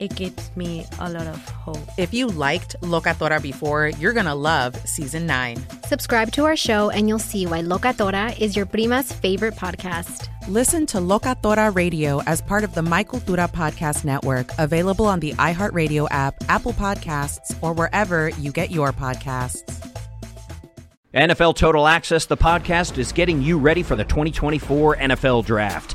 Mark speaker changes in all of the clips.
Speaker 1: it gives me a lot of hope.
Speaker 2: If you liked Locatora before, you're going to love season nine.
Speaker 3: Subscribe to our show and you'll see why Locatora is your prima's favorite podcast.
Speaker 2: Listen to Locatora Radio as part of the My Cultura Podcast Network, available on the iHeartRadio app, Apple Podcasts, or wherever you get your podcasts.
Speaker 4: NFL Total Access, the podcast, is getting you ready for the 2024 NFL Draft.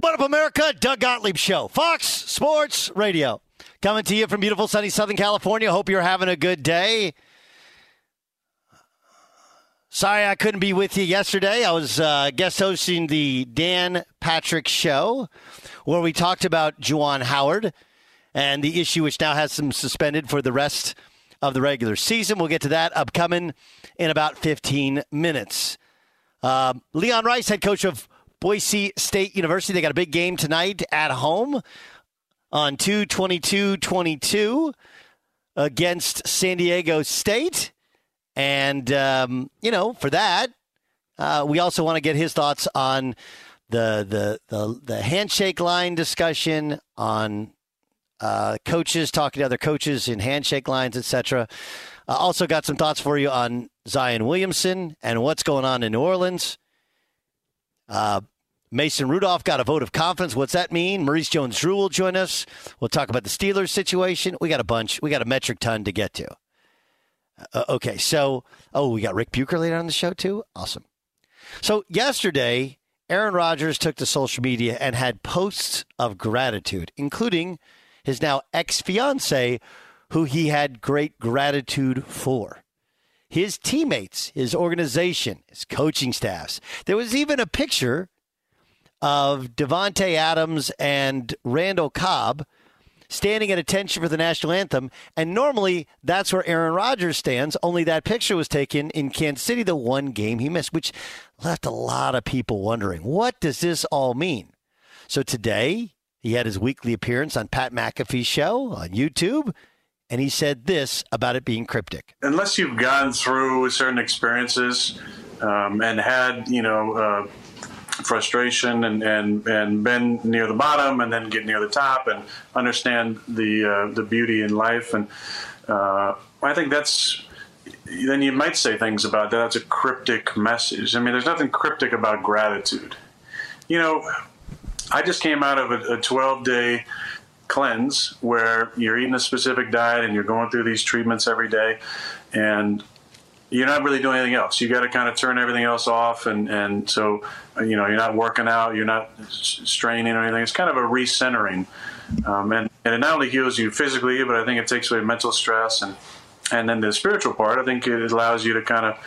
Speaker 5: What up, America? Doug Gottlieb Show, Fox Sports Radio. Coming to you from beautiful sunny Southern California. Hope you're having a good day. Sorry I couldn't be with you yesterday. I was uh, guest hosting the Dan Patrick Show, where we talked about Juwan Howard and the issue which now has him suspended for the rest of the regular season. We'll get to that upcoming in about 15 minutes. Uh, Leon Rice, head coach of Boise State University. They got a big game tonight at home on 222-22 against San Diego State. And, um, you know, for that, uh, we also want to get his thoughts on the, the, the, the handshake line discussion, on uh, coaches talking to other coaches in handshake lines, etc. Uh, also got some thoughts for you on Zion Williamson and what's going on in New Orleans. Uh, Mason Rudolph got a vote of confidence. What's that mean? Maurice Jones Drew will join us. We'll talk about the Steelers situation. We got a bunch. We got a metric ton to get to. Uh, okay, so, oh, we got Ric Bucher later on the show, too? Awesome. So, yesterday, Aaron Rodgers took to social media and had posts of gratitude, including his now ex fiancee, who he had great gratitude for his teammates, his organization, his coaching staffs. There was even a picture of Davante Adams and Randall Cobb standing at attention for the national anthem. And normally that's where Aaron Rodgers stands, only that picture was taken in Kansas City, the one game he missed, which left a lot of people wondering what does this all mean? So today, he had his weekly appearance on Pat McAfee's show on YouTube, and he said this about it being cryptic.
Speaker 6: Unless you've gone through certain experiences um, and had, you know, uh, frustration and, and, and been near the bottom and then get near the top and understand the uh, the beauty in life and uh, I think that's then you might say things about that. That's a cryptic message. I mean, there's nothing cryptic about gratitude. You know, I just came out of a 12 day cleanse where you're eating a specific diet and you're going through these treatments every day. And you're not really doing anything else. You got to kind of turn everything else off, and and so you know you're not working out, you're not straining or anything. It's kind of a recentering, um, and and it not only heals you physically, but I think it takes away mental stress, and and then the spiritual part. I think it allows you to kind of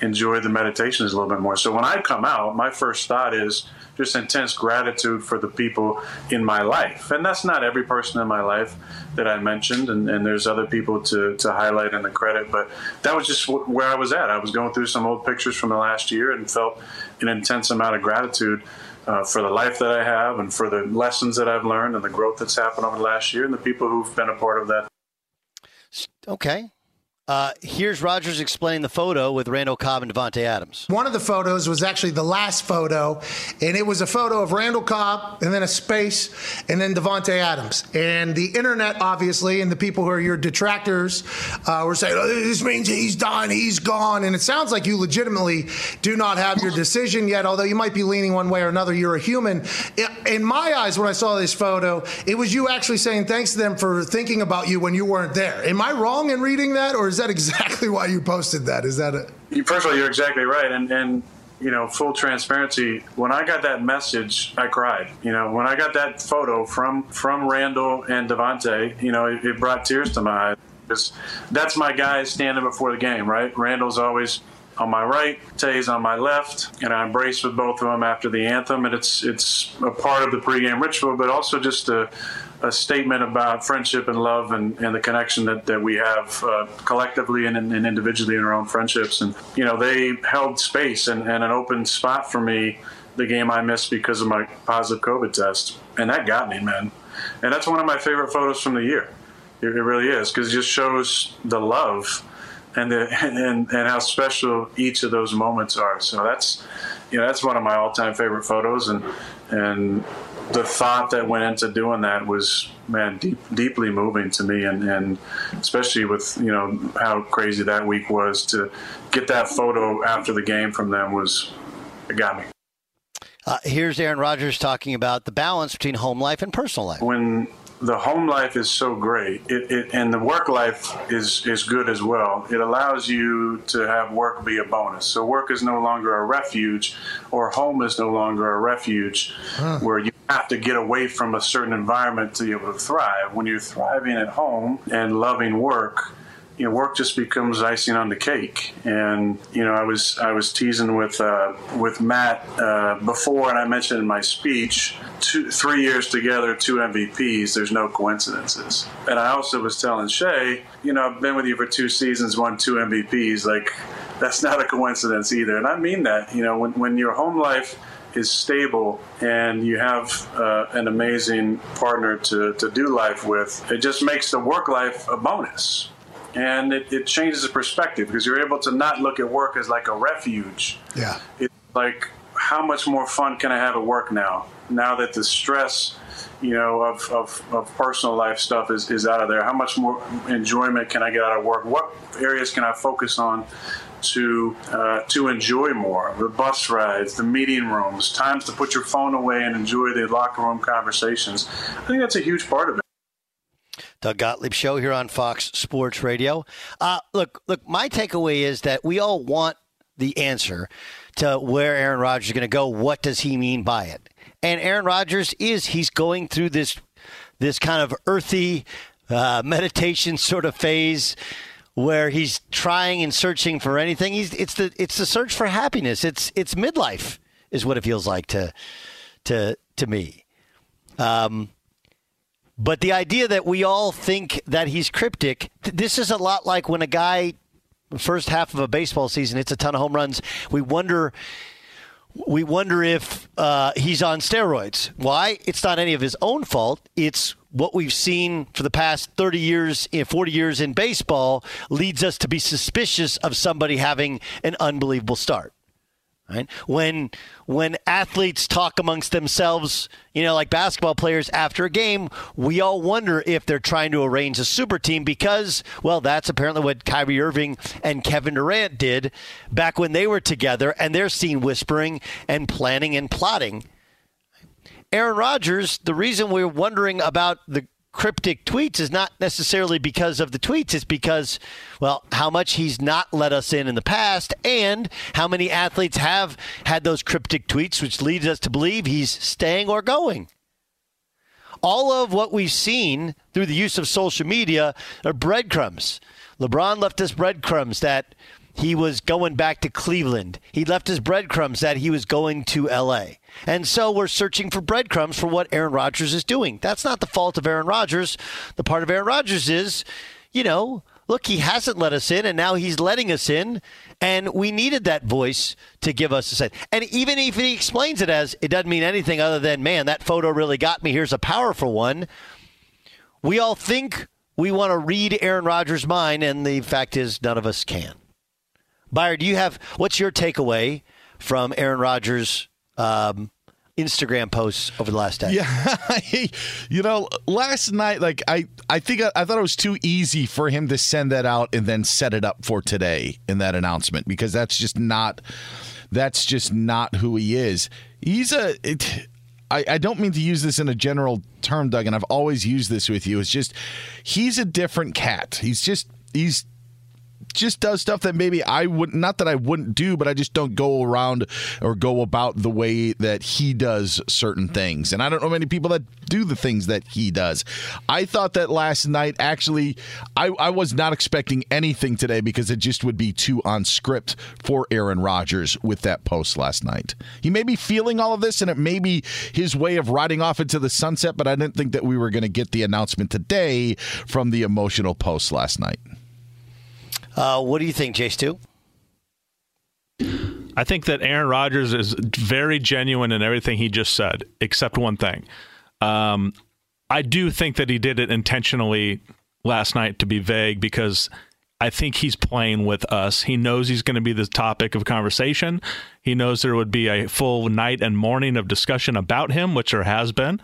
Speaker 6: enjoy the meditations a little bit more. So when I come out, my first thought is just intense gratitude for the people in my life. And that's not every person in my life that I mentioned, and, and there's other people to, to highlight in the credit, but that was just where I was at. I was going through some old pictures from the last year and felt an intense amount of gratitude. Uh, for the life that I have and for the lessons that I've learned and the growth that's happened over the last year and the people who've been a part of that.
Speaker 5: Okay. Uh, here's Rodgers explaining the photo with Randall Cobb and Davante Adams.
Speaker 7: One of the photos was actually the last photo, and it was a photo of Randall Cobb and then a space and then Davante Adams. And the internet, obviously, and the people who are your detractors uh, were saying, oh, "This means he's done, he's gone." And it sounds like you legitimately do not have your decision yet, although you might be leaning one way or another. You're a human. In my eyes, when I saw this photo, it was you actually saying thanks to them for thinking about you when you weren't there. Am I wrong in reading that, or is that exactly why you posted that? Is that it?
Speaker 6: First of all, you're exactly right, and and you know, full transparency. When I got that message, I cried. You know, when I got that photo from from Randall and Davante, you know, it, it brought tears to my eyes because that's my guys standing before the game, right? Randall's always on my right, Tay's on my left, and I embrace with both of them after the anthem, and it's it's a part of the pregame ritual, but also just a a statement about friendship and love and, and the connection that, that we have uh, collectively and, and, individually in our own friendships. And, you know, they held space and, and an open spot for me the game I missed because of my positive COVID test. And that got me, man. And that's one of my favorite photos from the year. It, it really is because it just shows the love and, the, and, and how special each of those moments are. So that's, you know, that's one of my all-time favorite photos. And, and the thought that went into doing that was man deep, deeply moving to me. And, and especially with you know how crazy that week was to get that photo after the game from them was it got me.
Speaker 5: Uh, here's aaron rodgers talking about the balance between home life and personal life.
Speaker 6: When the home life is so great, it, it, and the work life is is good as well. It allows you to have work be a bonus. So work is no longer a refuge, or home is no longer a refuge, huh. where you have to get away from a certain environment to be able to thrive. When you're thriving at home and loving work, you know, work just becomes icing on the cake. And you know, I was I was teasing with uh, with Matt uh, before, and I mentioned in my speech, two, three years together, two MVPs. There's no coincidences. And I also was telling Shay, you know, I've been with you for two seasons, won two MVPs. Like, that's not a coincidence either. And I mean that. You know, when when your home life is stable and you have uh, an amazing partner to, to do life with, it just makes the work life a bonus and it, it changes the perspective because you're able to not look at work as like a refuge.
Speaker 7: Yeah.
Speaker 6: It's like, how much more fun can I have at work now? Now that the stress, you know, of, of, of personal life stuff is, is out of there, how much more enjoyment can I get out of work? What areas can I focus on to uh, to enjoy more. The bus rides, the meeting rooms, times to put your phone away and enjoy the locker room conversations. I think that's a huge part of it.
Speaker 5: Doug Gottlieb show here on Fox Sports Radio. Uh, look, look, my takeaway is that we all want the answer to where Aaron Rodgers is going to go. What does he mean by it? And Aaron Rodgers is he's going through this this kind of earthy uh, meditation sort of phase where he's trying and searching for anything. He's it's the it's the search for happiness. It's it's midlife is what it feels like to to to me. Um, But the idea that we all think that he's cryptic, th- this is a lot like when a guy, first half of a baseball season, hits a ton of home runs. We wonder. We wonder if uh, he's on steroids. Why? It's not any of his own fault. It's what we've seen for the past 30 years, 40 years in baseball leads us to be suspicious of somebody having an unbelievable start. Right? When when athletes talk amongst themselves, you know, like basketball players after a game, we all wonder if they're trying to arrange a super team because, well, that's apparently what Kyrie Irving and Kevin Durant did back when they were together, and they're seen whispering and planning and plotting. Aaron Rodgers, the reason we're wondering about the cryptic tweets is not necessarily because of the tweets. It's because, well, how much he's not let us in in the past and how many athletes have had those cryptic tweets, which leads us to believe he's staying or going. All of what we've seen through the use of social media are breadcrumbs. LeBron left us breadcrumbs that he was going back to Cleveland. He left his breadcrumbs that he was going to LA. And so we're searching for breadcrumbs for what Aaron Rodgers is doing. That's not the fault of Aaron Rodgers. The part of Aaron Rodgers is, you know, look, he hasn't let us in, and now he's letting us in. And we needed that voice to give us a sense. And even if he explains it as it doesn't mean anything other than, man, that photo really got me, here's a powerful one, we all think we want to read Aaron Rodgers' mind, and the fact is, none of us can. Byron, do you have what's your takeaway from Aaron Rodgers' um, Instagram posts over the last day?
Speaker 8: Yeah, you know, last night, like I, I think I, I, thought it was too easy for him to send that out and then set it up for today in that announcement because that's just not, that's just not who he is. He's a. It, I, I don't mean to use this in a general term, Doug, and I've always used this with you. It's just he's a different cat. He's just he's just does stuff that maybe I would not that I wouldn't do, but I just don't go around or go about the way that he does certain things. And I don't know many people that do the things that he does. I thought that last night actually I, I was not expecting anything today because it just would be too on script for Aaron Rodgers with that post last night. He may be feeling all of this and it may be his way of riding off into the sunset, but I didn't think that we were going to get the announcement today from the emotional post last night.
Speaker 5: Uh, what do you think, Jace? Two.
Speaker 9: I think that Aaron Rodgers is very genuine in everything he just said, except one thing. Um, I do think that he did it intentionally last night to be vague because I think he's playing with us. He knows he's going to be the topic of conversation. He knows there would be a full night and morning of discussion about him, which there has been.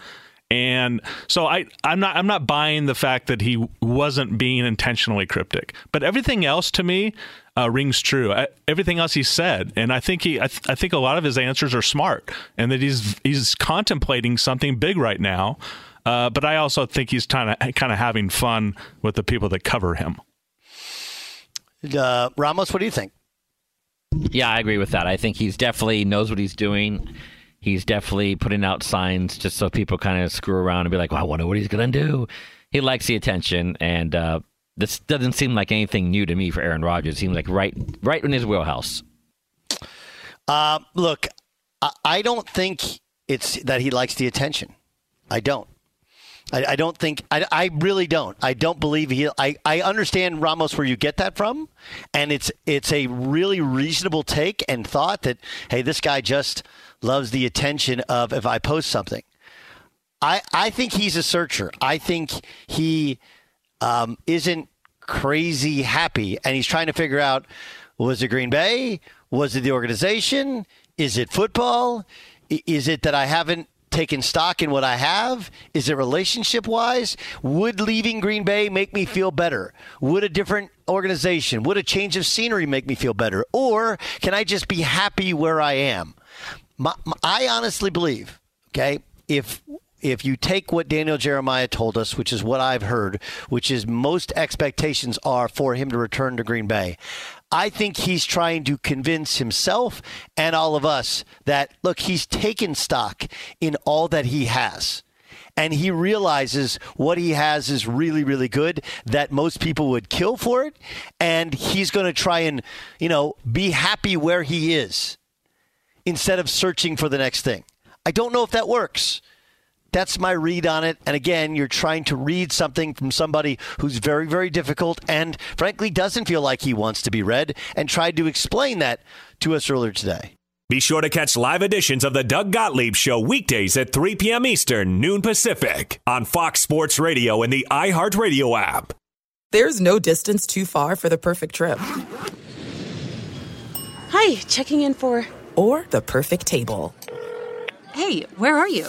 Speaker 9: And so I, I'm not I'm not buying the fact that he wasn't being intentionally cryptic. But everything else to me uh, rings true. I, everything else he said, and I think he I, th- I think a lot of his answers are smart, and that he's he's contemplating something big right now. Uh, but I also think he's kind of kind of having fun with the people that cover him.
Speaker 5: Uh, Ramos, what do you think?
Speaker 10: Yeah, I agree with that. I think he's definitely knows what he's doing he's definitely putting out signs just so people kind of screw around and be like, well, I wonder what he's going to do. He likes the attention, and uh, this doesn't seem like anything new to me for Aaron Rodgers. It seems like right, right in his wheelhouse.
Speaker 5: Uh, look, I, I don't think it's that he likes the attention. I don't. I, I, don't think I, I really don't. I don't believe he. I, I understand Ramos where you get that from, and it's it's a really reasonable take and thought that hey, this guy just loves the attention of if I post something. I, I think he's a searcher. I think he um, isn't crazy happy, and he's trying to figure out was it Green Bay? Was it the organization? Is it football? Is it that I haven't taken stock in what I have? Is it relationship wise? Would leaving Green Bay make me feel better? Would a different organization, would a change of scenery make me feel better? Or can I just be happy where I am? my, my, I honestly believe, okay, if if you take what Daniel Jeremiah told us, which is what I've heard, which is most expectations are for him to return to Green Bay. I think he's trying to convince himself and all of us that, look, he's taken stock in all that he has. And he realizes what he has is really, really good, that most people would kill for it. And he's going to try and, you know, be happy where he is instead of searching for the next thing. I don't know if that works, That's my read on it. And again, you're trying to read something from somebody who's very, very difficult and frankly doesn't feel like he wants to be read and tried to explain that to us earlier today.
Speaker 11: Be sure to catch live editions of the Doug Gottlieb Show weekdays at 3 p.m. Eastern, noon Pacific, on Fox Sports Radio and the iHeartRadio app.
Speaker 12: There's no distance too far for the perfect trip.
Speaker 13: Hi, checking in for.
Speaker 12: Or the perfect table.
Speaker 13: Hey, where are you?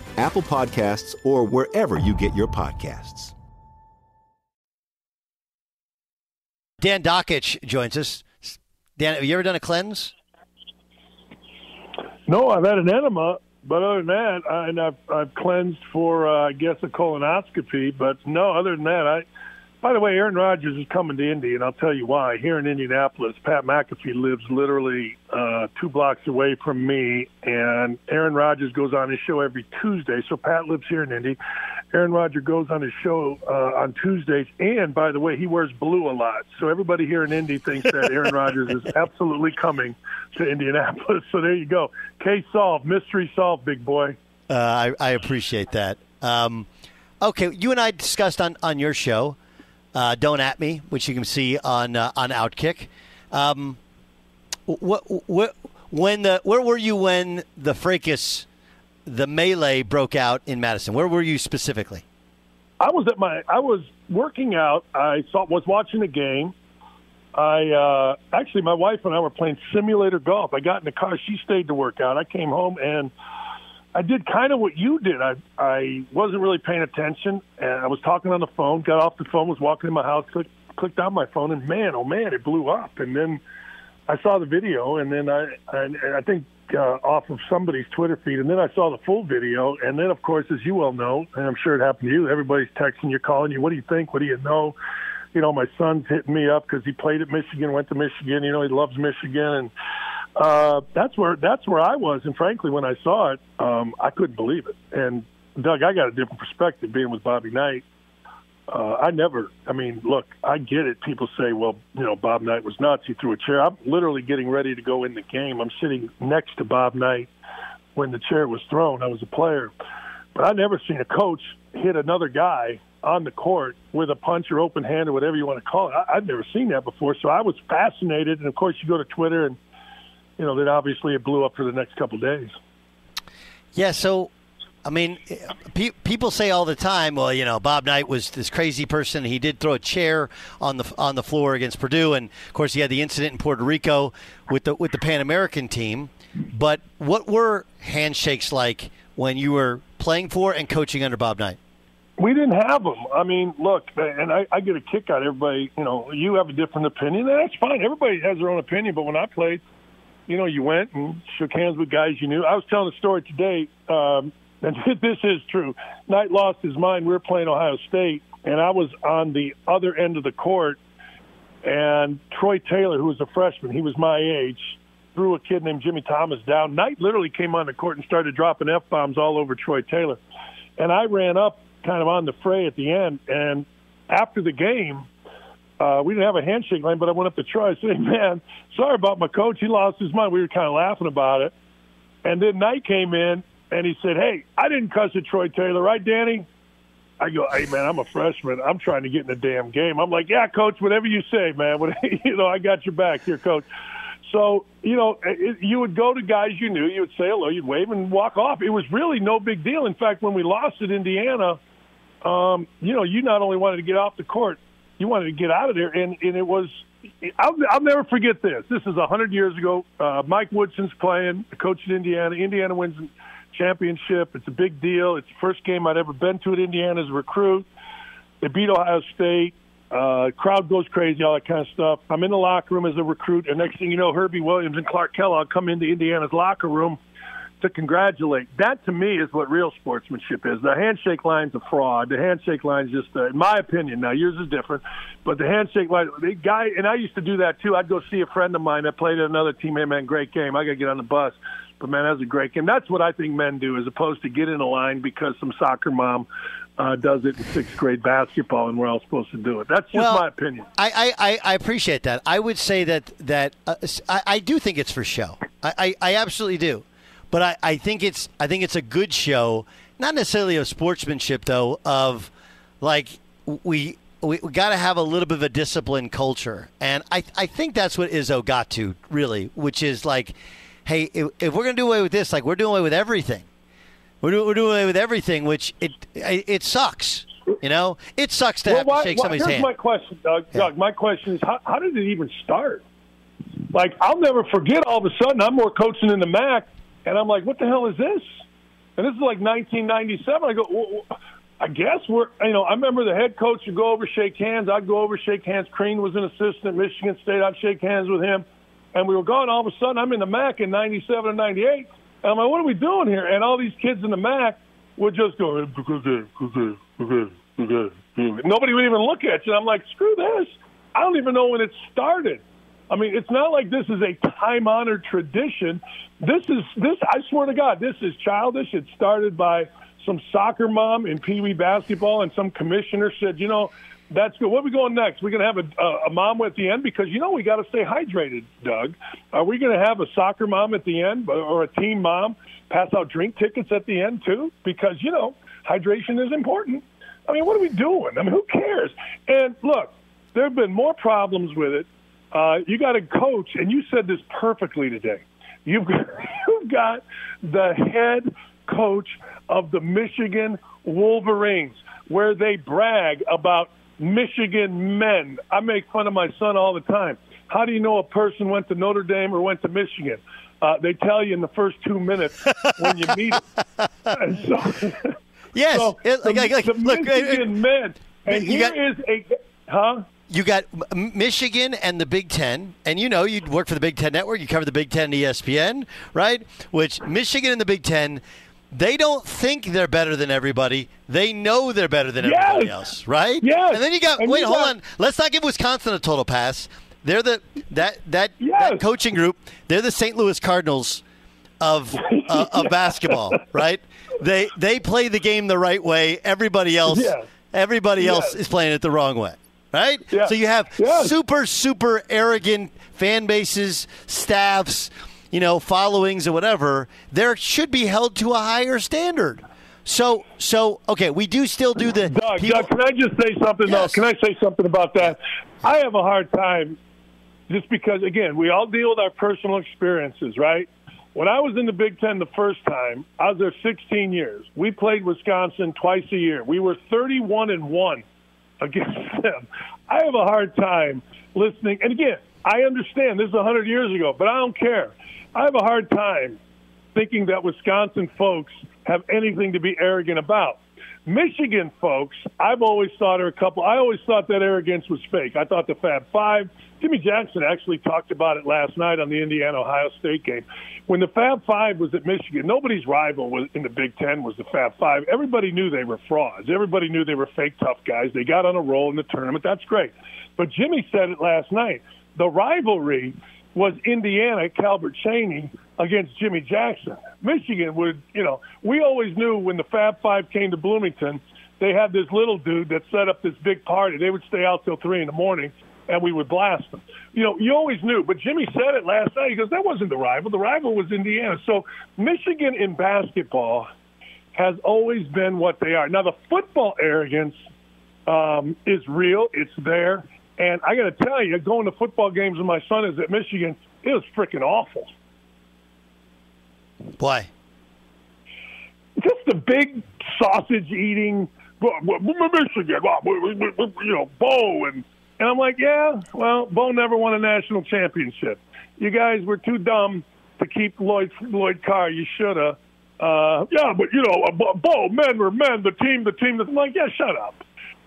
Speaker 14: Apple Podcasts, or wherever you get your podcasts.
Speaker 5: Dan Dakich joins us. Dan, have you ever done a cleanse?
Speaker 15: No, I've had an enema, but other than that, I, and I've I've cleansed for uh, I guess a colonoscopy. But no, other than that, I. By the way, Aaron Rodgers is coming to Indy, and I'll tell you why. Here in Indianapolis, Pat McAfee lives literally uh, two blocks away from me, and Aaron Rodgers goes on his show every Tuesday. So Pat lives here in Indy. Aaron Rodgers goes on his show uh, on Tuesdays, and by the way, he wears blue a lot. So everybody here in Indy thinks that Aaron Rodgers is absolutely coming to Indianapolis. So there you go. Case solved, mystery solved, big boy.
Speaker 5: Uh, I, I, appreciate that. Um, okay, you and I discussed on on your show uh, "Don't at Me," which you can see on uh, on Outkick. Um, what, what, when the where were you when the fracas, the melee broke out in Madison? Where were you specifically?
Speaker 15: I was at my I was working out. I saw, was watching the game. I uh, actually, my wife and I were playing simulator golf. I got in the car. She stayed to work out. I came home and I did kind of what you did. I I wasn't really paying attention, and I was talking on the phone. Got off the phone, was walking in my house, clicked clicked on my phone, and man, oh man, it blew up. And then I saw the video, and then I I, I think uh, off of somebody's Twitter feed, and then I saw the full video, and then of course, as you well know, and I'm sure it happened to you, everybody's texting you, calling you. What do you think? What do you know? You know, my son's hitting me up because he played at Michigan, went to Michigan. You know, he loves Michigan, and uh, that's where that's where I was. And frankly, when I saw it, um, I couldn't believe it. And Doug, I got a different perspective being with Bobby Knight. Uh, I never. I mean, look, I get it. People say, well, you know, Bob Knight was nuts. He threw a chair. I'm literally getting ready to go in the game. I'm sitting next to Bob Knight when the chair was thrown. I was a player, but I never seen a coach hit another guy on the court with a punch or open hand or whatever you want to call it. I, I've never seen that before, so I was fascinated. And of course, you go to Twitter, and you know, then obviously it blew up for the next couple of days.
Speaker 5: Yeah, so I mean, pe- people say all the time, well, you know, Bob Knight was this crazy person. He did throw a chair on the on the floor against Purdue, and of course, he had the incident in Puerto Rico with the with the Pan American team. But what were handshakes like when you were playing for and coaching under Bob Knight?
Speaker 15: We didn't have them. I mean, look, and I, I get a kick out of everybody. You know, you have a different opinion, and that's fine. Everybody has their own opinion. But when I played, you know, you went and shook hands with guys you knew. I was telling a story today. Um, and this is true. Knight lost his mind. We were playing Ohio State, and I was on the other end of the court. And Troy Taylor, who was a freshman, he was my age, threw a kid named Jimmy Thomas down. Knight literally came on the court and started dropping f bombs all over Troy Taylor. And I ran up, kind of on the fray at the end. And after the game, uh, we didn't have a handshake line, but I went up to Troy. I said, hey, "Man, sorry about my coach. He lost his mind." We were kind of laughing about it. And then Knight came in and he said, "Hey, I didn't cuss at Troy Taylor, right, Danny?" I go, "Hey, man, I'm a freshman. I'm trying to get in the damn game." I'm like, "Yeah, coach, whatever you say, man. you know, I got your back here, coach." So, you know, it, you would go to guys you knew, you would say hello, you'd wave and walk off. It was really no big deal. In fact, when we lost at Indiana, um, you know, you not only wanted to get off the court, you wanted to get out of there, and and it was. I'll, I'll never forget this. This is a hundred years ago. Uh, Mike Woodson's playing, coach at Indiana. Indiana wins championship. It's a big deal. It's the first game I'd ever been to at Indiana as a recruit. They beat Ohio State. Uh, crowd goes crazy, all that kind of stuff. I'm in the locker room as a recruit, and next thing you know, Herbie Williams and Clark Kellogg come into Indiana's locker room to congratulate. That to me is what real sportsmanship is. The handshake line's a fraud. The handshake line's just, uh, in my opinion, now yours is different, but the handshake line, the guy, and I used to do that too. I'd go see a friend of mine that played at another team. Hey man, great game. I got to get on the bus. But man, that was a great game. That's what I think men do, as opposed to get in a line because some soccer mom uh, does it in sixth grade basketball, and we're all supposed to do it. That's just
Speaker 5: Well,
Speaker 15: my opinion.
Speaker 5: I, I, I appreciate that. I would say that that uh, I, I do think it's for show. I, I, I absolutely do, but I, I think it's I think it's a good show, not necessarily of sportsmanship though. Of like we we, we got to have a little bit of a discipline culture, and I I think that's what Izzo got to really, which is like, hey, if, if we're gonna do away with this, like we're doing away with everything. We're, do, we're doing away with everything, which it it, it sucks. You know, it sucks to
Speaker 15: Well,
Speaker 5: have
Speaker 15: why-
Speaker 5: to shake
Speaker 15: why-
Speaker 5: somebody's
Speaker 15: here's
Speaker 5: hand.
Speaker 15: my question, Doug. Doug, my question is, how, how did it even start? Like, I'll never forget. All of a sudden, I'm more coaching in the MAC, and I'm like, what the hell is this? And this is like 1997. I go, I guess we're, you know, I remember the head coach would go over, shake hands. I'd go over, shake hands. Crean was an assistant at Michigan State. I'd shake hands with him. And we were gone. All of a sudden, I'm in the MAC in 97 and 98. And I'm like, what are we doing here? And all these kids in the MAC would just go. Nobody would even look at you. And I'm like, screw this. I don't even know when it started. I mean, it's not like this is a time honored tradition. This is this. I swear to God, this is childish. It started by some soccer mom in Pee Wee basketball, and some commissioner said, you know, that's good. What are we going next? We're going to have a, a mom at the end because you know we got to stay hydrated, Doug. Are we going to have a soccer mom at the end or a team mom pass out drink tickets at the end too? Because you know hydration is important. I mean, what are we doing? I mean, who cares? And look, there have been more problems with it. Uh, you got a coach, and you said this perfectly today. You've got, you've got the head coach of the Michigan Wolverines, where they brag about Michigan men. I make fun of my son all the time. How do you know a person went to Notre Dame or went to Michigan? Uh, they tell you in the first two minutes when you meet them. So,
Speaker 5: Yes,
Speaker 15: so
Speaker 5: it- like-
Speaker 15: the,
Speaker 5: like-
Speaker 15: the
Speaker 5: look,
Speaker 15: Michigan men. And
Speaker 5: you
Speaker 15: here
Speaker 5: got-
Speaker 15: is a huh?
Speaker 5: You got Michigan and the Big Ten, and you know you work for the Big Ten Network. You cover the Big Ten, and ESPN, right? Which Michigan and the Big Ten, they don't think they're better than everybody. They know they're better than
Speaker 15: Yes.
Speaker 5: everybody else, right?
Speaker 15: Yes.
Speaker 5: And then you got
Speaker 15: And
Speaker 5: wait,
Speaker 15: you
Speaker 5: hold
Speaker 15: got-
Speaker 5: on. Let's not give Wisconsin a total pass. They're the that that, that coaching group. They're the St. Louis Cardinals of uh, of basketball, right? They they play the game the right way. Everybody else,
Speaker 15: Yeah.
Speaker 5: everybody else
Speaker 15: Yes.
Speaker 5: is playing it the wrong way, right?
Speaker 15: Yeah.
Speaker 5: So you have
Speaker 15: Yes.
Speaker 5: super super arrogant fan bases, staffs, you know, followings or whatever. There should be held to a higher standard. So so okay, we do still do the
Speaker 15: Doug,
Speaker 5: people-
Speaker 15: Doug, can I just say something
Speaker 5: Yes.
Speaker 15: though? Can I say something about that? I have a hard time just because again, we all deal with our personal experiences, right? When I was in the Big Ten the first time, I was there 16 years. We played Wisconsin twice a year. We were 31 and one against them. I have a hard time listening. And again, I understand this is 100 years ago, but I don't care. I have a hard time thinking that Wisconsin folks have anything to be arrogant about. Michigan folks, I've always thought are a couple. I always thought that arrogance was fake. I thought the Fab Five. Jimmy Jackson actually talked about it last night on the Indiana Ohio State game. When the Fab Five was at Michigan, nobody's rival was in the Big Ten was the Fab Five. Everybody knew they were frauds. Everybody knew they were fake tough guys. They got on a roll in the tournament. That's great. But Jimmy said it last night. The rivalry was Indiana, Calbert Cheaney against Jimmy Jackson. Michigan would, you know, we always knew when the Fab Five came to Bloomington, they had this little dude that set up this big party. They would stay out till three in the morning, and we would blast them. You know, you always knew. But Jimmy said it last night. He goes, "That wasn't the rival. The rival was Indiana." So Michigan in basketball has always been what they are. Now the football arrogance um, is real. It's there. And I got to tell you, going to football games with my son is at Michigan, it was freaking awful.
Speaker 5: Why?
Speaker 15: Just the big sausage eating Michigan, you know, Bo and and I'm like, yeah, well, Bo never won a national championship. You guys were too dumb to keep Lloyd Lloyd Carr. You shoulda. Uh, yeah, but you know, uh, Bo- Bo, men were men. The team, the team. I'm like, yeah, shut up.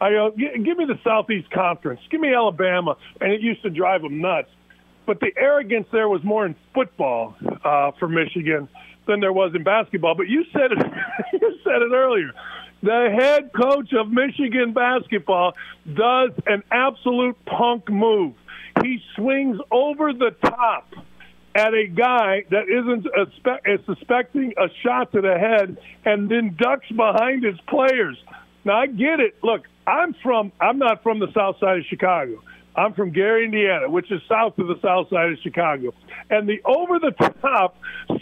Speaker 15: I go, "Gi- give me the Southeast Conference. Give me Alabama, and it used to drive them nuts. But the arrogance there was more in football uh, for Michigan than there was in basketball. But you said it. you said it earlier. The head coach of Michigan basketball does an absolute punk move. He swings over the top at a guy that isn't a spe- is suspecting a shot to the head and then ducks behind his players. Now I get it. Look, I'm from I'm not from the south side of Chicago. I'm from Gary, Indiana, which is south of the south side of Chicago. And the over the top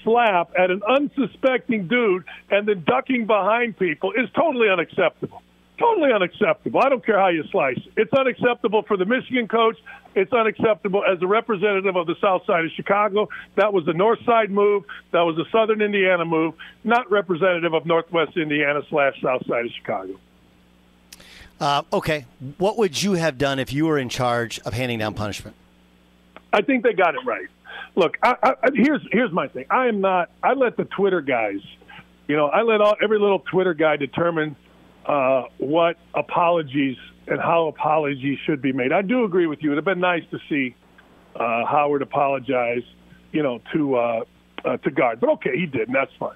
Speaker 15: slap at an unsuspecting dude and then ducking behind people is totally unacceptable. Totally unacceptable. I don't care how you slice. it. It's unacceptable for the Michigan coach. It's unacceptable as a representative of the South Side of Chicago. That was the North Side move. That was the Southern Indiana move, not representative of Northwest Indiana slash South Side of Chicago.
Speaker 5: Uh, okay, what would you have done if you were in charge of handing down punishment?
Speaker 15: I think they got it right. Look, I, I, here's here's my thing. I am not. I let the Twitter guys, you know, I let all every little Twitter guy determine uh, what apologies and how apologies should be made. I do agree with you. It'd have been nice to see uh, Howard apologize, you know, to uh, uh, to guard. But okay, he did, and that's fine.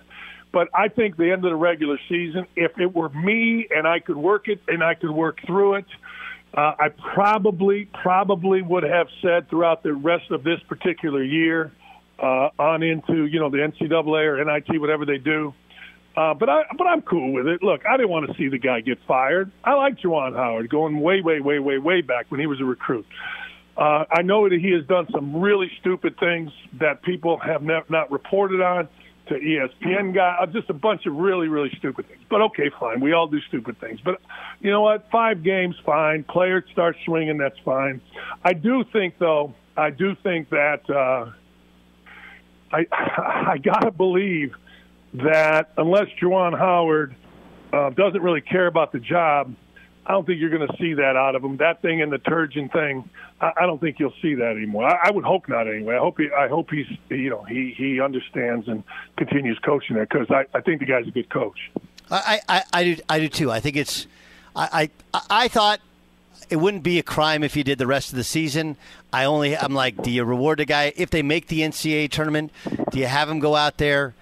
Speaker 15: But I think the end of the regular season, if it were me and I could work it and I could work through it, uh, I probably probably would have said throughout the rest of this particular year, uh, on into you know the NCAA or NIT, whatever they do. Uh, but I but I'm cool with it. Look, I didn't want to see the guy get fired. I like Juwan Howard going way way way way way back when he was a recruit. Uh, I know that he has done some really stupid things that people have ne- not reported on to ESPN guy, uh, just a bunch of really, really stupid things. But okay, fine. We all do stupid things. But you know what? Five games, fine. Players start swinging, that's fine. I do think, though, I do think that uh, I I gotta believe that unless Juwan Howard uh, doesn't really care about the job, I don't think you're going to see that out of him. That thing and the Turgeon thing, I, I don't think you'll see that anymore. I, I would hope not anyway. I hope he, I hope he's, you know, he he understands and continues coaching there because I, I think the guy's a good coach.
Speaker 5: I, I, I do I do too. I think it's I, I I thought it wouldn't be a crime if you did the rest of the season. I only I'm like, do you reward a guy if they make the NCAA tournament? Do you have him go out there?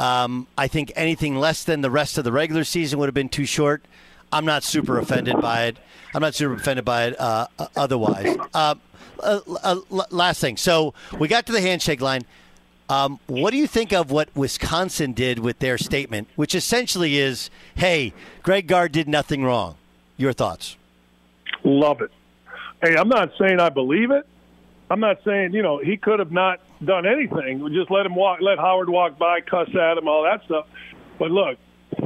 Speaker 5: Um, I think anything less than the rest of the regular season would have been too short. I'm not super offended by it. I'm not super offended by it uh, otherwise. Uh, uh, uh last thing. So we got to the handshake line. Um, what do you think of what Wisconsin did with their statement, which essentially is, "Hey, Greg Gard did nothing wrong." Your thoughts?
Speaker 15: Love it. Hey, I'm not saying I believe it. I'm not saying you know he could have not done anything. We just let him walk, let Howard walk by, cuss at him, all that stuff. But look,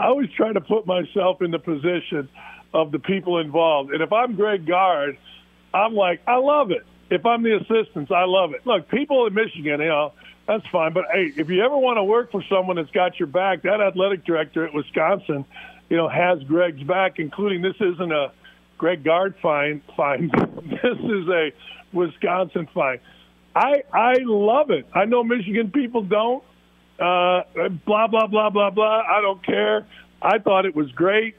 Speaker 15: I always try to put myself in the position of the people involved. And if I'm Greg Gard, I'm like, I love it. If I'm the assistants, I love it. Look, people in Michigan, you know, that's fine. But hey, if you ever want to work for someone that's got your back, that athletic director at Wisconsin, you know, has Greg's back, including this isn't a Greg Gard fine. Fine, this is a Wisconsin fine. I I love it. I know Michigan people don't. Uh, blah blah blah blah blah. I don't care. I thought it was great.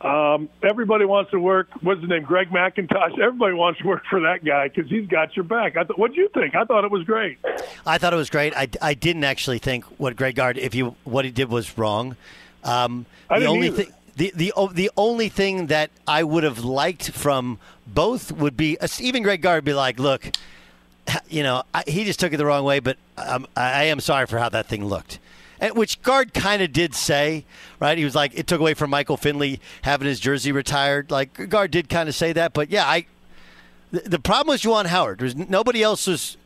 Speaker 15: Um, everybody wants to work. What's his name? Greg McIntosh. Everybody wants to work for that guy because he's got your back. I th- what do you think? I thought it was great.
Speaker 5: I thought it was great. I, I didn't actually think what Greg Gard, if you what he did was wrong. Um, the only thing. The, the the only thing that I would have liked from both would be even Greg Gard be like, look, you know, I, he just took it the wrong way, but um, I am sorry for how that thing looked. And, which Gard kind of did say, right? He was like, it took away from Michael Finley having his jersey retired. Like Gard did kind of say that, but yeah, I. The, problem was Juwan Howard. There was nobody else was,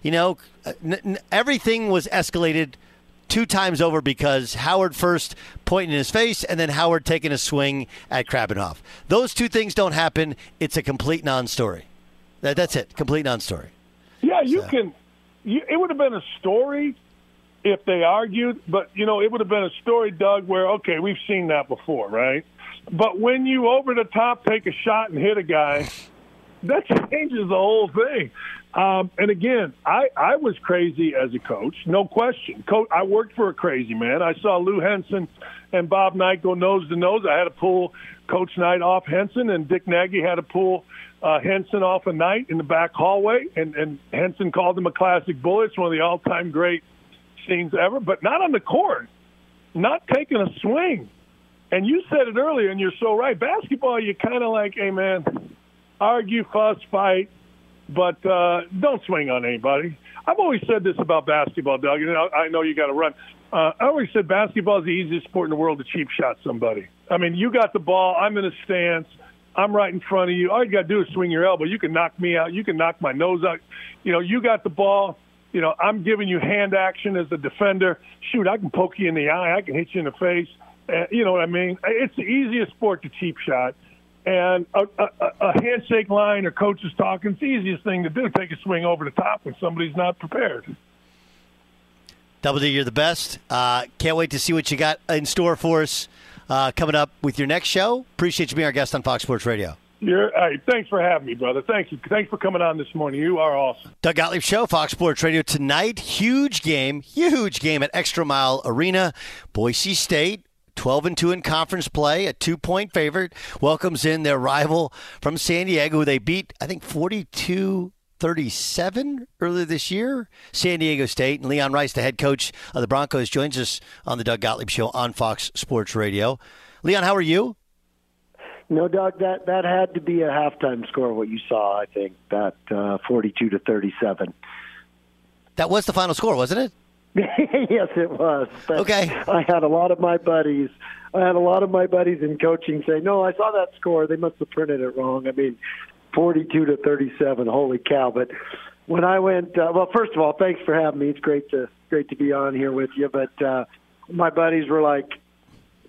Speaker 5: you know, n- n- everything was escalated two times over because Howard first pointing in his face and then Howard taking a swing at Krabbenhoft. Those two things don't happen. It's a complete non-story. That, that's it. Complete non-story.
Speaker 15: You so. can. You, it would have been a story if they argued, but you know, it would have been a story, Doug, where okay, we've seen that before, right? But when you over the top take a shot and hit a guy, that changes the whole thing. Um, and again, I, I was crazy as a coach, no question. Coach, I worked for a crazy man. I saw Lou Henson and Bob Knight go nose to nose. I had to pull Coach Knight off Henson, and Dick Nagy had to pull uh, Henson off a Knight in the back hallway. And, and Henson called him a classic bully. It's one of the all-time great scenes ever, but not on the court, not taking a swing. And you said it earlier, and you're so right. Basketball, you kind of like, hey man, argue, fuss, fight, but uh, don't swing on anybody. I've always said this about basketball, Doug, and I know you got to run. Uh, I always said basketball is the easiest sport in the world to cheap shot somebody. I mean, you got the ball, I'm in a stance, I'm right in front of you. All you got to do is swing your elbow. You can knock me out. You can knock my nose out. You know, you got the ball. You know, I'm giving you hand action as a defender. Shoot, I can poke you in the eye. I can hit you in the face. Uh, you know what I mean? It's the easiest sport to cheap shot. And a, a, a handshake line or coaches talking, it's the easiest thing to do. Take a swing over the top when somebody's not prepared.
Speaker 5: Double D, you're the best. Uh, can't wait to see what you got in store for us uh, coming up with your next show. Appreciate you being our guest on Fox Sports Radio.
Speaker 15: You're, hey, thanks for having me, brother. Thank you. Thanks for coming on this morning. You are awesome.
Speaker 5: Doug Gottlieb Show, Fox Sports Radio tonight. Huge game, huge game at Extra Mile Arena. Boise State 12 and 2 in conference play, a two point favorite, welcomes in their rival from San Diego, who they beat, I think, 42 37 earlier this year. San Diego State and Leon Rice, the head coach of the Broncos, joins us on the Doug Gottlieb Show on Fox Sports Radio. Leon, how are you?
Speaker 16: No, Doug, that that had to be a halftime score. What you saw, I think, that uh, forty-two to thirty-seven.
Speaker 5: That was the final score, wasn't it?
Speaker 16: yes, it was.
Speaker 5: But okay.
Speaker 16: I had a lot of my buddies. I had a lot of my buddies in coaching say, "No, I saw that score. They must have printed it wrong." I mean, forty-two to thirty-seven. Holy cow! But when I went, uh, well, first of all, thanks for having me. It's great to great to be on here with you. But uh, my buddies were like,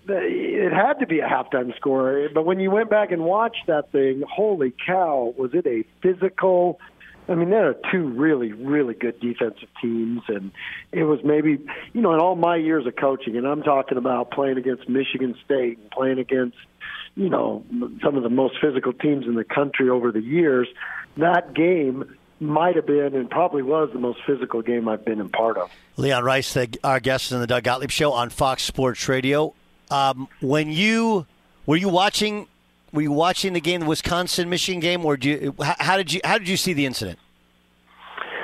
Speaker 16: it had to be a halftime score. But when you went back and watched that thing, holy cow, was it a physical? I mean, there are two really, really good defensive teams, and it was maybe, you know, in all my years of coaching, and I'm talking about playing against Michigan State and playing against you know, some of the most physical teams in the country over the years. That game might have been and probably was the most physical game I've been in part of.
Speaker 5: Leon Rice, the, our guest in the Doug Gottlieb Show on Fox Sports Radio. Um, when you were you watching were you watching the game, the Wisconsin Michigan game, or do you, how did you how did you see the incident?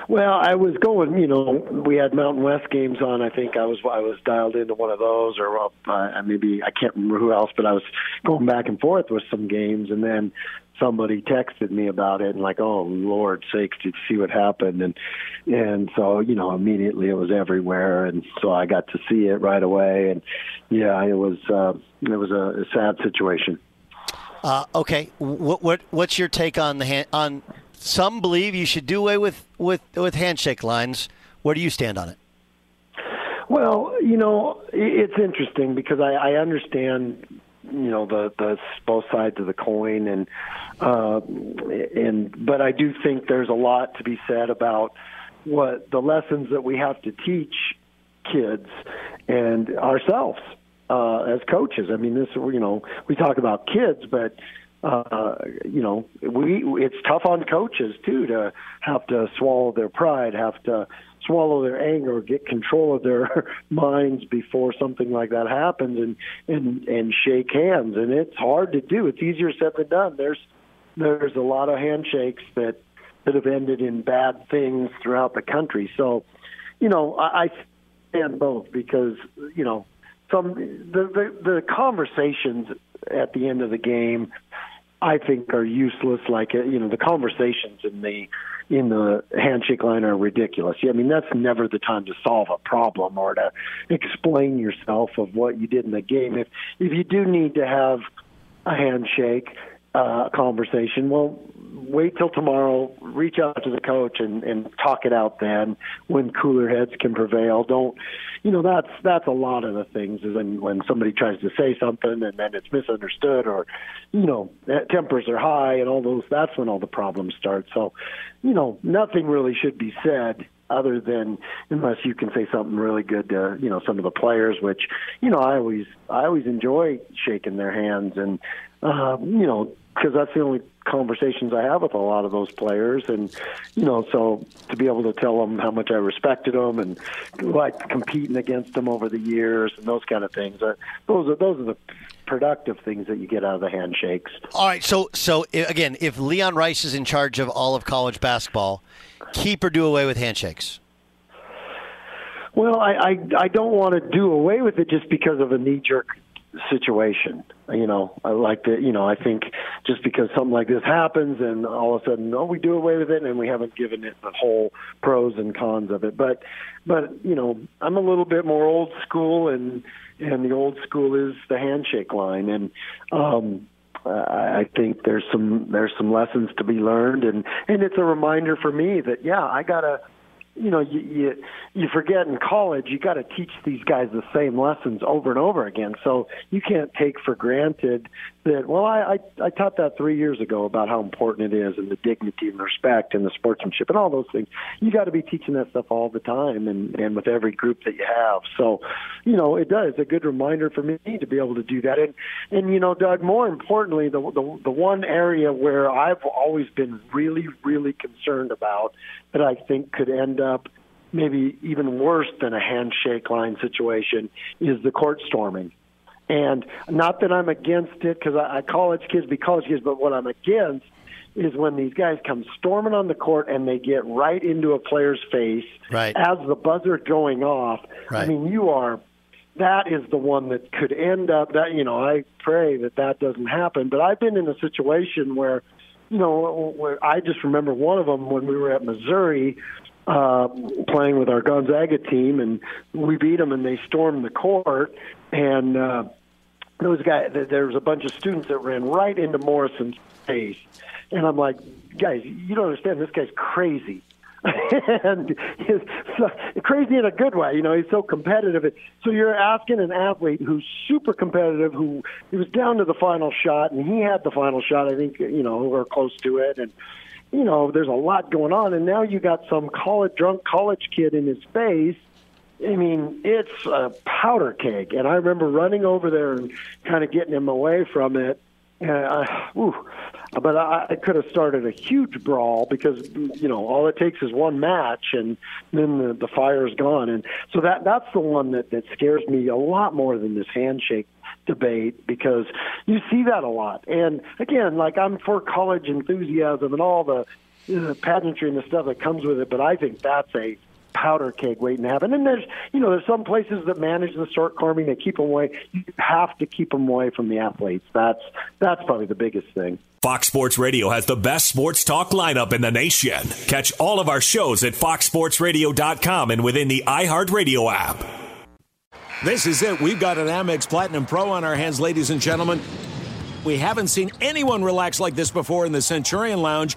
Speaker 16: Well, I was going. You know, we had Mountain West games on. I think I was I was dialed into one of those, or uh, maybe I can't remember who else, but I was going back and forth with some games, and then somebody texted me about it, and like, oh Lord sakes, did you see what happened? And and so you know, immediately it was everywhere, and so I got to see it right away, and yeah, it was uh, it was a, a sad situation.
Speaker 5: Uh, okay, what what what's your take on the hand, on some believe you should do away with, with, with handshake lines. Where do you stand on it?
Speaker 16: Well, you know, it's interesting because I, I understand, you know, the the both sides of the coin, and uh, and but I do think there's a lot to be said about what the lessons that we have to teach kids and ourselves uh, as coaches. I mean, this you know, we talk about kids, but uh, you know, we it's tough on coaches too to have to swallow their pride, have to swallow their anger, get control of their minds before something like that happens, and and and shake hands. And it's hard to do. It's easier said than done. There's there's a lot of handshakes that that have ended in bad things throughout the country. So, you know, I, I stand both because you know some the, the the conversations at the end of the game I think are useless. Like uh, you know, the conversations in the in the handshake line are ridiculous. Yeah, I mean, that's never the time to solve a problem or to explain yourself of what you did in the game. If if you do need to have a handshake uh, conversation, well, wait till tomorrow. Reach out to the coach and, and talk it out then when cooler heads can prevail. Don't, you know, that's that's a lot of the things is when when somebody tries to say something and then it's misunderstood or, you know, tempers are high and all those. That's when all the problems start. So, you know, nothing really should be said other than unless you can say something really good to you know some of the players which you know I always I always enjoy shaking their hands and uh, you know because that's the only conversations I have with a lot of those players, and you know, so to be able to tell them how much I respected them and like competing against them over the years and those kind of things. Uh, those are those are the productive things that you get out of the handshakes.
Speaker 5: All right, so so again, if Leon Rice is in charge of all of college basketball, keep or do away with handshakes.
Speaker 16: Well, I, I I don't want to do away with it just because of a knee jerk situation. You know, I like to, you know, I think just because something like this happens and all of a sudden, oh, we do away with it and we haven't given it the whole pros and cons of it. But, but, you know, I'm a little bit more old school and, and the old school is the handshake line. And, um, I think there's some there's some lessons to be learned, and and it's a reminder for me that yeah, I gotta you know, you you, you forget in college you got to teach these guys the same lessons over and over again. So you can't take for granted that. Well, I I, I taught that three years ago about how important it is and the dignity and respect and the sportsmanship and all those things. You got to be teaching that stuff all the time and and with every group that you have. So, you know, it does a good reminder for me to be able to do that. And and you know, Doug, more importantly, the the, the one area where I've always been really really concerned about that I think could end up maybe even worse than a handshake line situation is the court storming. And not that I'm against it because I, I college kids be college kids, but what I'm against is when these guys come storming on the court and they get right into a player's face
Speaker 5: right.
Speaker 16: as the buzzer going off.
Speaker 5: Right.
Speaker 16: I mean, you are that is the one that could end up that you know I pray that that doesn't happen. But I've been in a situation where you know, where I just remember one of them when we were at Missouri uh, playing with our Gonzaga team, and we beat them, and they stormed the court, and uh, those guys, there was a bunch of students that ran right into Morrison's face, and I'm like, guys, you don't understand, this guy's crazy. and he's so, crazy in a good way. You know, he's so competitive. So you're asking an athlete who's super competitive, who he was down to the final shot, and he had the final shot. I think you know, or close to it, and you know, there's a lot going on. And now you got some college drunk college kid in his face I mean, it's a powder keg. And I remember running over there and kind of getting him away from it. And I, whew, but I, I could have started a huge brawl because you know all it takes is one match and then the, the fire's gone. And so that that's the one that that scares me a lot more than this handshake debate because you see that a lot. And again, like I'm for college enthusiasm and all the uh, pageantry and the stuff that comes with it, but I think that's a powder keg waiting to happen. And there's, you know, there's some places that manage the short carving. They keep them away. You have to keep them away from the athletes. That's that's probably the biggest thing.
Speaker 11: Fox Sports Radio has the best sports talk lineup in the nation. Catch all of our shows at foxsportsradio.com and within the iHeartRadio app.
Speaker 17: This is it. We've got an Amex Platinum Pro on our hands, ladies and gentlemen. We haven't seen anyone relax like this before in the Centurion Lounge.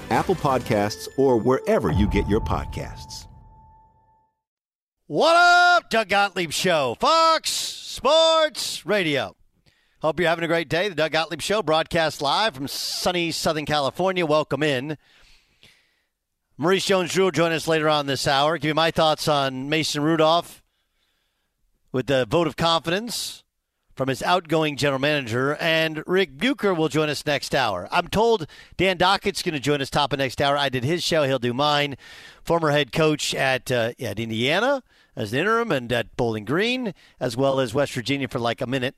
Speaker 14: Apple Podcasts, or wherever you get your podcasts.
Speaker 5: What up, Doug Gottlieb Show, Fox Sports Radio. Hope you're having a great day. The Doug Gottlieb Show broadcast live from sunny Southern California. Welcome in. Maurice Jones-Drew will join us later on this hour. Give you my thoughts on Mason Rudolph with the vote of confidence from his outgoing general manager. And Ric Bucher will join us next hour. I'm told Dan Dakich's going to join us top of next hour. I did his show. He'll do mine. Former head coach at, uh, at Indiana as an interim and at Bowling Green, as well as West Virginia for like a minute.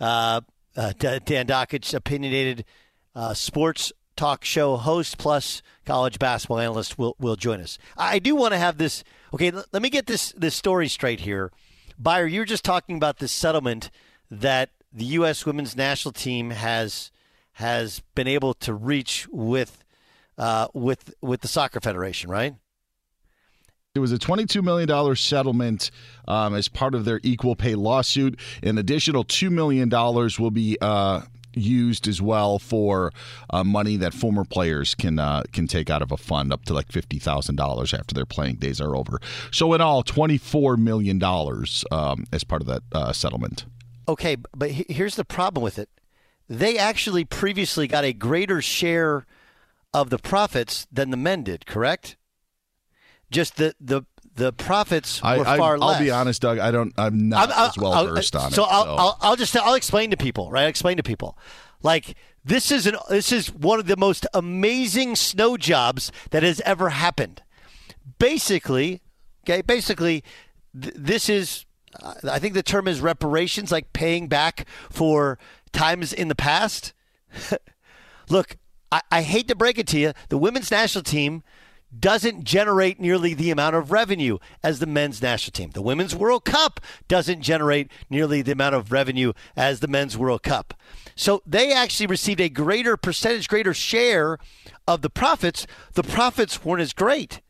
Speaker 5: Uh, uh, Dan Dakich, opinionated uh, sports talk show host plus college basketball analyst, will will join us. I do want to have this. Okay, let me get this this story straight here. Buyer, you were just talking about this settlement that the U.S. women's national team has has been able to reach with uh, with with the soccer federation, right?
Speaker 8: It was a $22 million settlement um, as part of their equal pay lawsuit. An additional $2 million will be uh, used as well for uh, money that former players can uh, can take out of a fund up to like fifty thousand dollars after their playing days are over. So in all, twenty four million dollars um, as part of that uh, settlement.
Speaker 5: Okay, but here's the problem with it: they actually previously got a greater share of the profits than the men did. Correct? Just the the the profits were
Speaker 8: I,
Speaker 5: far
Speaker 8: I'll be honest, Doug. I don't. I'm not
Speaker 5: I'm-
Speaker 8: as well versed on
Speaker 5: so
Speaker 8: it.
Speaker 5: I'll, I'll, I'll just I'll explain to people, right? I'll explain to people, like this is an this is one of the most amazing snow jobs that has ever happened. Basically, okay, basically, th- this is I think the term is reparations, like paying back for times in the past. Look, I, I hate to break it to you, the women's national team doesn't generate nearly the amount of revenue as the men's national team. The Women's World Cup doesn't generate nearly the amount of revenue as the Men's World Cup. So they actually received a greater percentage, greater share of the profits. The profits weren't as great.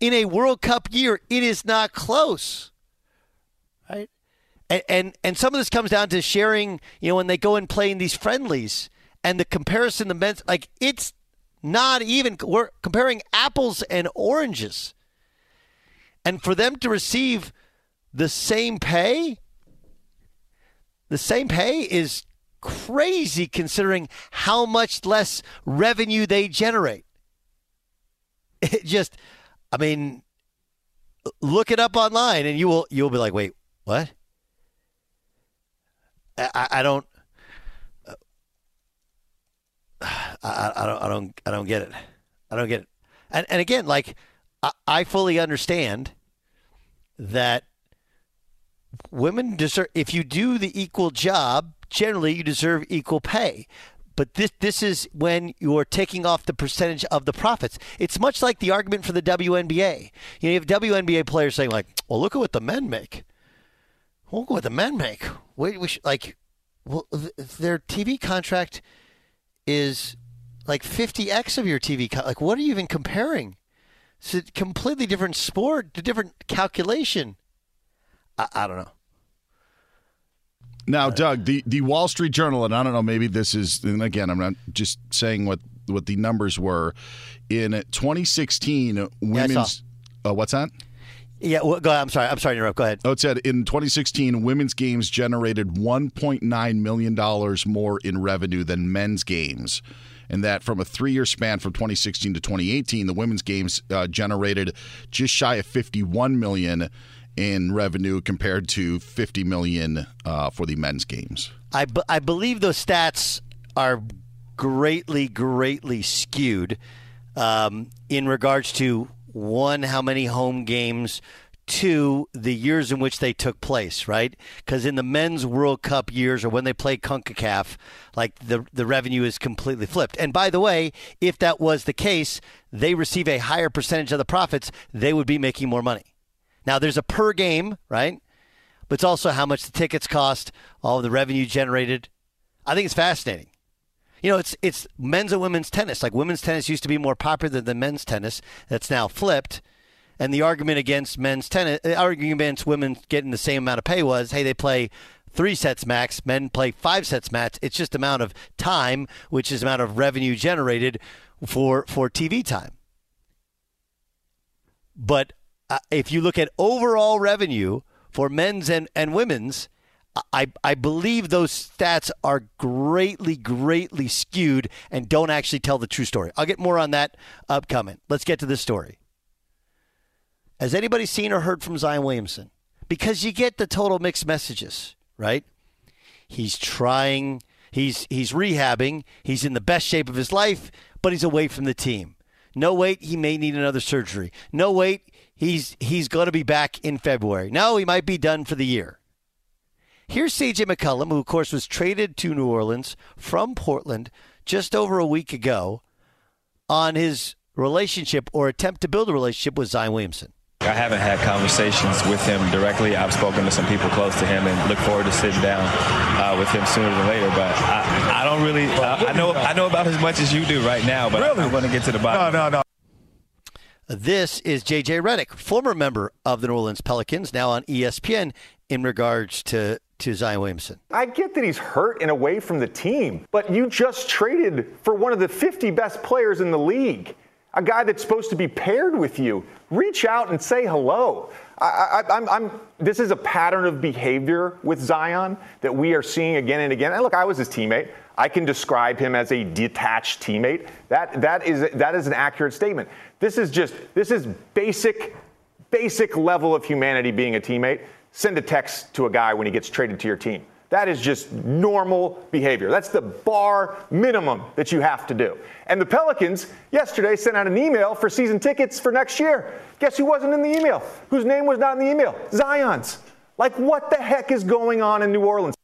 Speaker 5: In a World Cup year, it is not close. And, and and some of this comes down to sharing, you know, when they go and play in these friendlies and the comparison the men's like it's not even we're comparing apples and oranges. And for them to receive the same pay, the same pay is crazy considering how much less revenue they generate. It just I mean look it up online and you will you'll be like, "Wait, what?" I, I don't uh, I, I don't I don't I don't get it. I don't get it. And and again, like I, I fully understand that women deserve if you do the equal job, generally you deserve equal pay. But this this is when you're taking off the percentage of the profits. It's much like the argument for the WNBA. You, know, you have WNBA players saying like, "Well, look at what the men make. Well, at what the men make. We, we should, like, well, th- their TV contract is like 50x of your TV. Co- like, what are you even comparing? It's a completely different sport, a different calculation. I, I don't know.
Speaker 8: Now, Doug, the, the Wall Street Journal, and I don't know, maybe this is, and again, I'm not just saying what, what the numbers were. In 2016, women's. uh, what's that?
Speaker 5: Yeah, well, go ahead. I'm sorry. I'm sorry to interrupt. Go ahead.
Speaker 8: Oh, it said in 2016, women's games generated 1.9 million dollars more in revenue than men's games, and that from a three-year span from 2016 to 2018, the women's games uh, generated just shy of 51 million in revenue compared to 50 million uh, for the men's games.
Speaker 5: I, b- I believe those stats are greatly, greatly skewed um, in regards to one, how many home games, two, the years in which they took place, right? Because in the men's World Cup years or when they play CONCACAF, like the, the revenue is completely flipped. And by the way, if that was the case, they receive a higher percentage of the profits, they would be making more money. Now, there's a per game, right? But it's also how much the tickets cost, all the revenue generated. I think it's fascinating. You know, it's it's men's and women's tennis. Like women's tennis used to be more popular than men's tennis. That's now flipped. And the argument against men's tennis, argument against women getting the same amount of pay was, hey, they play three sets max. Men play five sets max. It's just amount of time, which is amount of revenue generated for for TV time. But uh, if you look at overall revenue for men's and, and women's, I, I believe those stats are greatly, greatly skewed and don't actually tell the true story. I'll get more on that upcoming. Let's get to this story. Has anybody seen or heard from Zion Williamson? Because you get the total mixed messages, right? He's trying, he's he's rehabbing, he's in the best shape of his life, but he's away from the team. No wait, he may need another surgery. No wait, he's he's going to be back in February. No, he might be done for the year. Here's CJ McCollum, who of course was traded to New Orleans from Portland just over a week ago, on his relationship or attempt to build a relationship with Zion Williamson.
Speaker 18: I haven't had conversations with him directly. I've spoken to some people close to him and look forward to sitting down uh, with him sooner than later. But I, I don't really, uh, I know, I know about as much as you do right now. But really? I'm going to get to the bottom.
Speaker 8: No, no, no.
Speaker 5: This is JJ Redick, former member of the New Orleans Pelicans, now on ESPN in regards to to Zion Williamson.
Speaker 19: I get that he's hurt and away from the team, but you just traded for one of the 50 best players in the league, a guy that's supposed to be paired with you. Reach out and say hello. I, am this is a pattern of behavior with Zion that we are seeing again and again. And look, I was his teammate. I can describe him as a detached teammate. That, that, is, that is an accurate statement. This is just, this is basic, basic level of humanity being a teammate send a text to a guy when he gets traded to your team. That is just normal behavior. That's the bar minimum that you have to do. And the Pelicans yesterday sent out an email for season tickets for next year. Guess who wasn't in the email? Whose name was not in the email? Zion's. Like, what the heck is going on in New Orleans?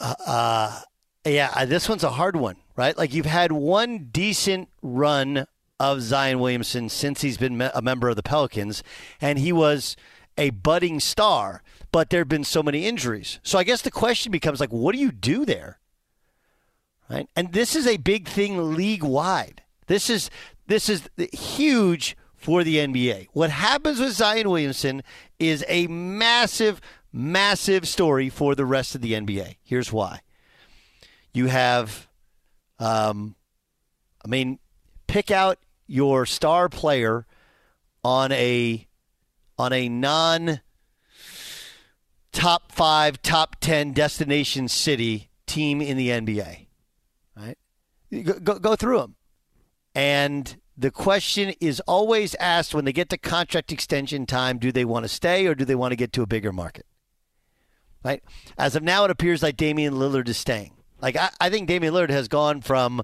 Speaker 5: Uh, uh, yeah, uh, this one's a hard one, right? Like, you've had one decent run of Zion Williamson since he's been a member of the Pelicans, and he was a budding star, but there have been so many injuries. So I guess the question becomes like, what do you do there? Right? And this is a big thing league wide. This is this is huge for the NBA. What happens with Zion Williamson is a massive, massive story for the rest of the NBA. Here's why. You have, um, I mean, pick out your star player on a on a non top five, top 10 destination city team in the NBA. Right? Go, go, go through them. And the question is always asked when they get to contract extension time do they want to stay or do they want to get to a bigger market? Right? As of now, it appears like Damian Lillard is staying. Like, I, I think Damian Lillard has gone from,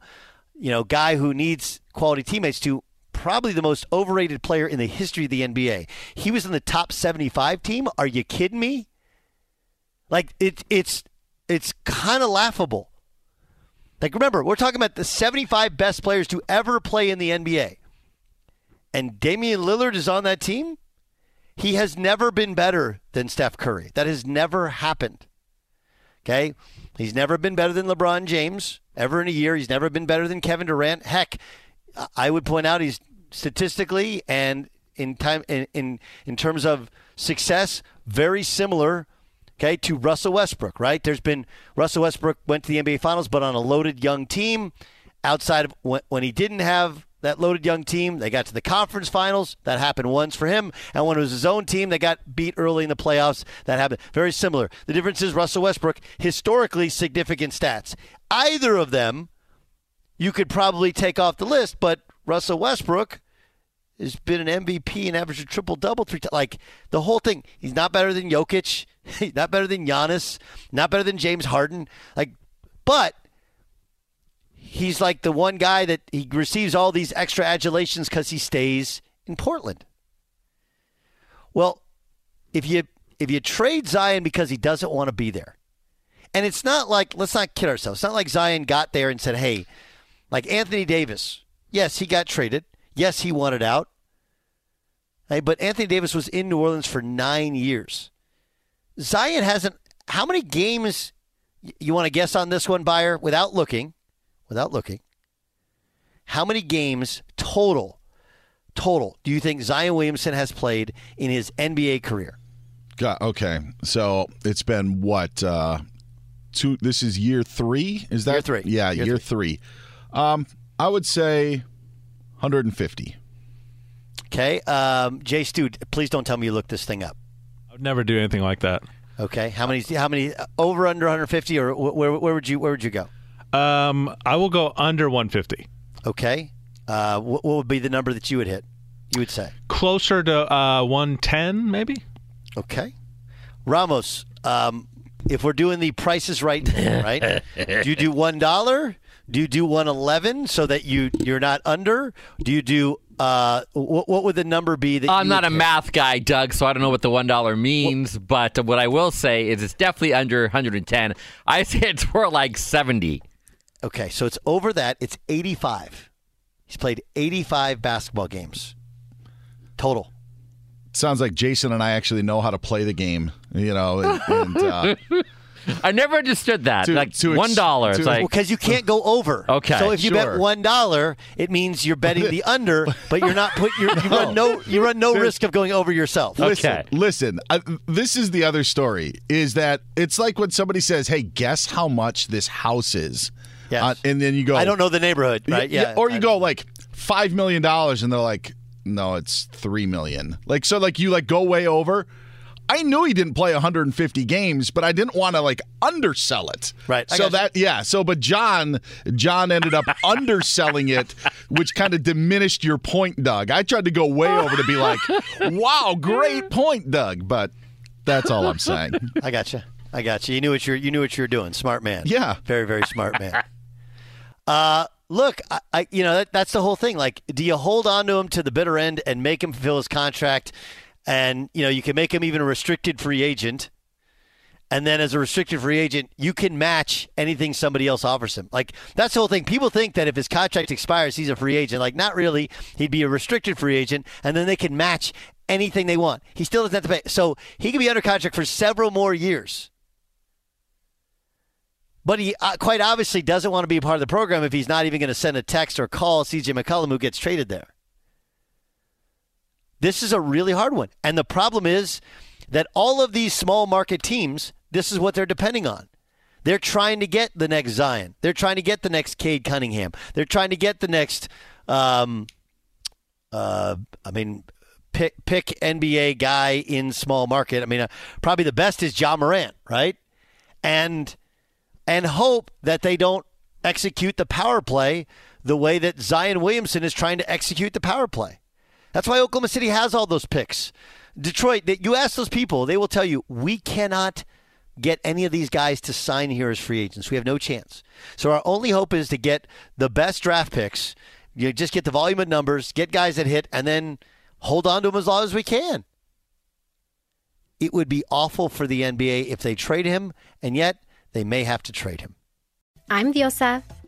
Speaker 5: you know, guy who needs quality teammates to probably the most overrated player in the history of the NBA. He was in the top 75 team. Are you kidding me? Like it, it's it's kind of laughable. Like remember, we're talking about the 75 best players to ever play in the NBA. And Damian Lillard is on that team. He has never been better than Steph Curry. That has never happened. Okay? He's never been better than LeBron James ever in a year. He's never been better than Kevin Durant. Heck, I would point out he's statistically and in time in, in in terms of success very similar okay to Russell Westbrook right? There's been Russell Westbrook went to the NBA finals but on a loaded young team outside of when, when he didn't have that loaded young team they got to the conference finals that happened once for him and when it was his own team they got beat early in the playoffs that happened. Very similar. The difference is Russell Westbrook historically significant stats. Either of them you could probably take off the list but Russell Westbrook has been an MVP and averaged a triple double three times. Like the whole thing, he's not better than Jokic. He's not better than Giannis. Not better than James Harden. Like, but he's like the one guy that he receives all these extra adulations because he stays in Portland. Well, if you if you trade Zion because he doesn't want to be there, and it's not like let's not kid ourselves. It's not like Zion got there and said, "Hey," like Anthony Davis. Yes, he got traded. Yes, he wanted out. Hey, but Anthony Davis was in New Orleans for nine years. Zion hasn't. How many games? You want to guess on this one, Buyer? Without looking, without looking, how many games total? Total. Do you think Zion Williamson has played in his NBA career?
Speaker 8: God, okay, so it's been what? Uh, two. This is year three. Is that
Speaker 5: year three?
Speaker 8: Yeah, year, year three. three. Um, I would say 150.
Speaker 5: Okay. Um, Jay Stu, please don't tell me you looked this thing up.
Speaker 9: I would never do anything like that.
Speaker 5: Okay. How many? How many? Uh, over under 150, or where? Where would you? Where would you go?
Speaker 9: Um, I will go under 150.
Speaker 5: Okay. Uh, what, what would be the number that you would hit? You would say
Speaker 9: closer to uh, 110, maybe.
Speaker 5: Okay. Ramos, um, if we're doing the prices right, right? do you do one dollar? Do you do 111 so that you you're not under? Do you do Uh, what, what would the number be? That
Speaker 10: I'm
Speaker 5: you
Speaker 10: not a
Speaker 5: pick?
Speaker 10: math guy, Doug, so I don't know what the one dollar means. but what I will say is it's definitely under 110. I say it's more like 70.
Speaker 5: Okay, so it's over that. It's 85. He's played 85 basketball games total.
Speaker 8: Sounds like Jason and I actually know how to play the game. You know, and, and, uh,
Speaker 10: I never understood that.
Speaker 8: To-
Speaker 10: like
Speaker 8: to ex-
Speaker 10: one dollar. It's like
Speaker 5: because you can't go over.
Speaker 10: Okay,
Speaker 5: So if you bet one dollar, it means you're betting the under, but you're not put. You're, you run no. You run no risk of going over yourself.
Speaker 8: Listen, listen. I, this is the other story. Is that it's like when somebody says, "Hey, guess how much this house is,"
Speaker 5: Yes.
Speaker 8: Uh, and then you go,
Speaker 5: I don't know the neighborhood, right? Yeah.
Speaker 8: or you go like five million dollars, and they're like, "No, it's three million. Like so, like you like go way over. I knew he didn't play 150 games, but I didn't want to like undersell it.
Speaker 5: Right.
Speaker 8: So that yeah. So but John John ended up underselling it, which kind of diminished your point, Doug. I tried to go way over to be like, "Wow, great point, Doug," but that's all I'm saying.
Speaker 5: I got you. I got you. You knew what you're. You knew what you were doing. Smart man.
Speaker 8: Yeah.
Speaker 5: Very very smart man. Uh, look, I, I you know that, that's the whole thing. Like, do you hold on to him to the bitter end and make him fulfill his contract? And you know you can make him even a restricted free agent. And then as a restricted free agent, you can match anything somebody else offers him. Like that's the whole thing. People think that if his contract expires, he's a free agent. Like not really. He'd be a restricted free agent, and then they can match anything they want. He still doesn't have to pay. So he could be under contract for several more years. But he uh, quite obviously doesn't want to be a part of the program if he's not even going to send a text or call CJ McCollum who gets traded there. This is a really hard one. And the problem is that all of these small market teams, this is what they're depending on. They're trying to get the next Zion. They're trying to get the next Cade Cunningham. They're trying to get the next, um, uh, I mean, pick pick NBA guy in small market. I mean, uh, probably the best is Ja Morant, right? And and hope that they don't execute the power play the way that Zion Williamson is trying to execute the power play. That's why Oklahoma City has all those picks. Detroit, you ask those people, they will tell you we cannot get any of these guys to sign here as free agents. We have no chance. So our only hope is to get the best draft picks. You just get the volume of numbers, get guys that hit, and then hold on to them as long as we can. It would be awful for the NBA if they trade him, and yet they may have to trade him.
Speaker 3: I'm Diosa.